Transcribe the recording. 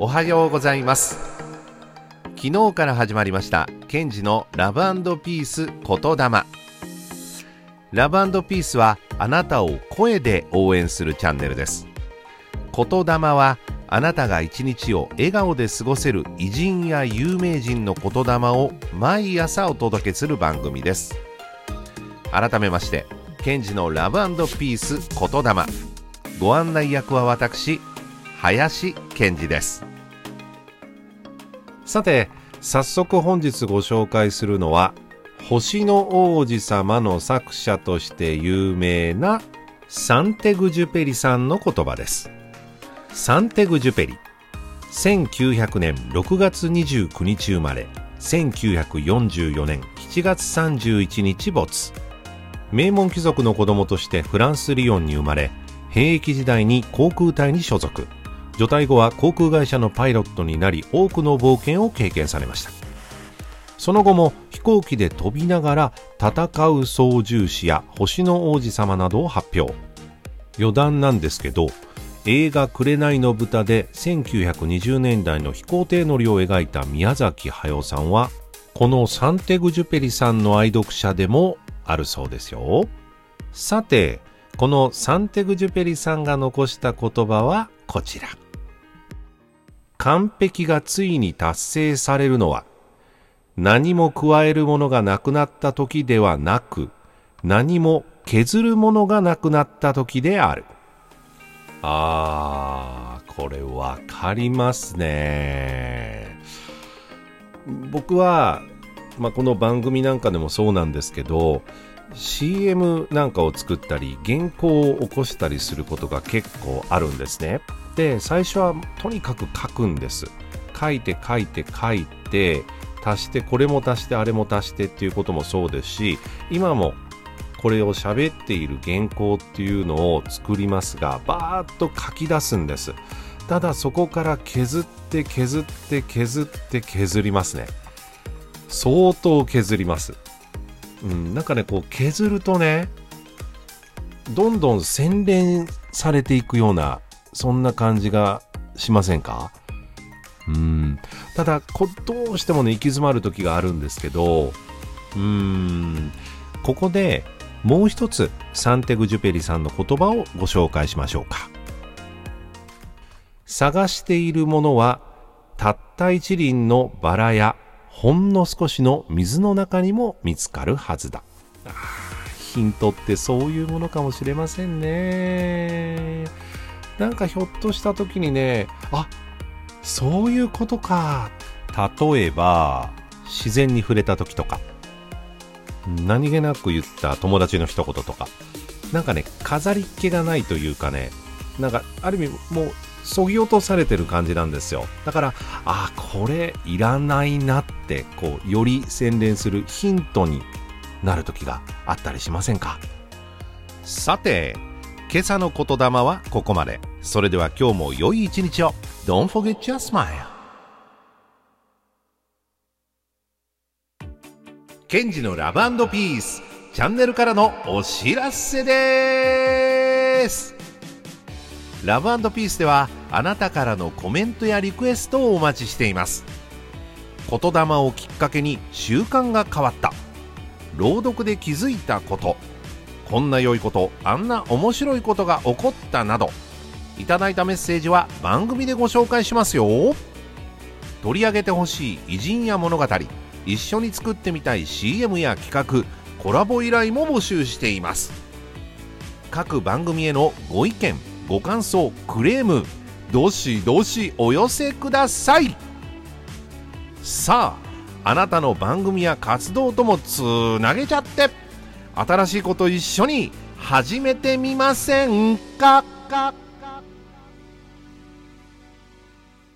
おはようございます。昨日から始まりましたケンジのラブピース言霊。ラブピースはあなたを声で応援するチャンネルです。言霊はあなたが一日を笑顔で過ごせる偉人や有名人の言霊を毎朝お届けする番組です。改めましてケンジのラブピース言霊。ご案内役は私林健二です。さて早速本日ご紹介するのは星の王子様の作者として有名なサンテグジュペリさんの言葉です。サンテグジュペリ1900年6月29日生まれ1944年7月31日没。名門貴族の子供としてフランス・リヨンに生まれ兵役時代に航空隊に所属。除隊後は航空会社のパイロットになり多くの冒険を経験されました。その後も飛行機で飛びながら戦う操縦士や星の王子様などを発表。余談なんですけど映画「紅の豚」で1920年代の飛行艇乗りを描いた宮崎駿さんはこのサンテグジュペリさんの愛読者でもあるそうですよ。さてこのサンテグジュペリさんが残した言葉はこちら。完璧がついに達成されるのは、何も加えるものがなくなった時ではなく、何も削るものがなくなった時である。あー、これわかりますね。僕は、まあ、この番組なんかでもそうなんですけど、CM なんかを作ったり、原稿を起こしたりすることが結構あるんですね。で最初はとにかく書くんです。書いて書いて書いて足してこれも足してあれも足してっていうこともそうですし今もこれを喋っている原稿っていうのを作りますがバーッと書き出すんです。ただそこから削って削って削って削りますね。相当削ります。うんなんかねこう削るとねどんどん洗練されていくようなそんな感じがしませんか？うん。ただこどうしてもね行き詰まる時があるんですけどうーん。ここでもう一つサンテグジュペリさんの言葉をご紹介しましょうか。探しているものはたった一輪のバラやほんの少しの水の中にも見つかるはずだ。ヒントってそういうものかもしれませんね。なんかひょっとした時にね、あ、そういうことか。例えば、自然に触れた時とか、何気なく言った友達の一言とか、なんかね、飾りっ気がないというかね、なんか、ある意味、もう、そぎ落とされてる感じなんですよ。だから、あ、これ、いらないなって、こう、より洗練するヒントになる時があったりしませんか？さて、今朝の言霊はここまで。それでは今日も良い一日を。Don't forget your smile. ケンジのラブピース。チャンネルからのお知らせです。ラブピースではあなたからのコメントやリクエストをお待ちしています。言霊をきっかけに習慣が変わった。朗読で気づいたこと。こんな良いことあんな面白いことが起こったなどいただいたメッセージは番組でご紹介しますよ。取り上げてほしい偉人や物語一緒に作ってみたい CM や企画コラボ依頼も募集しています。各番組へのご意見ご感想クレームどしどしお寄せください。さああなたの番組や活動ともつなげちゃって。新しいこと一緒に始めてみませんか？か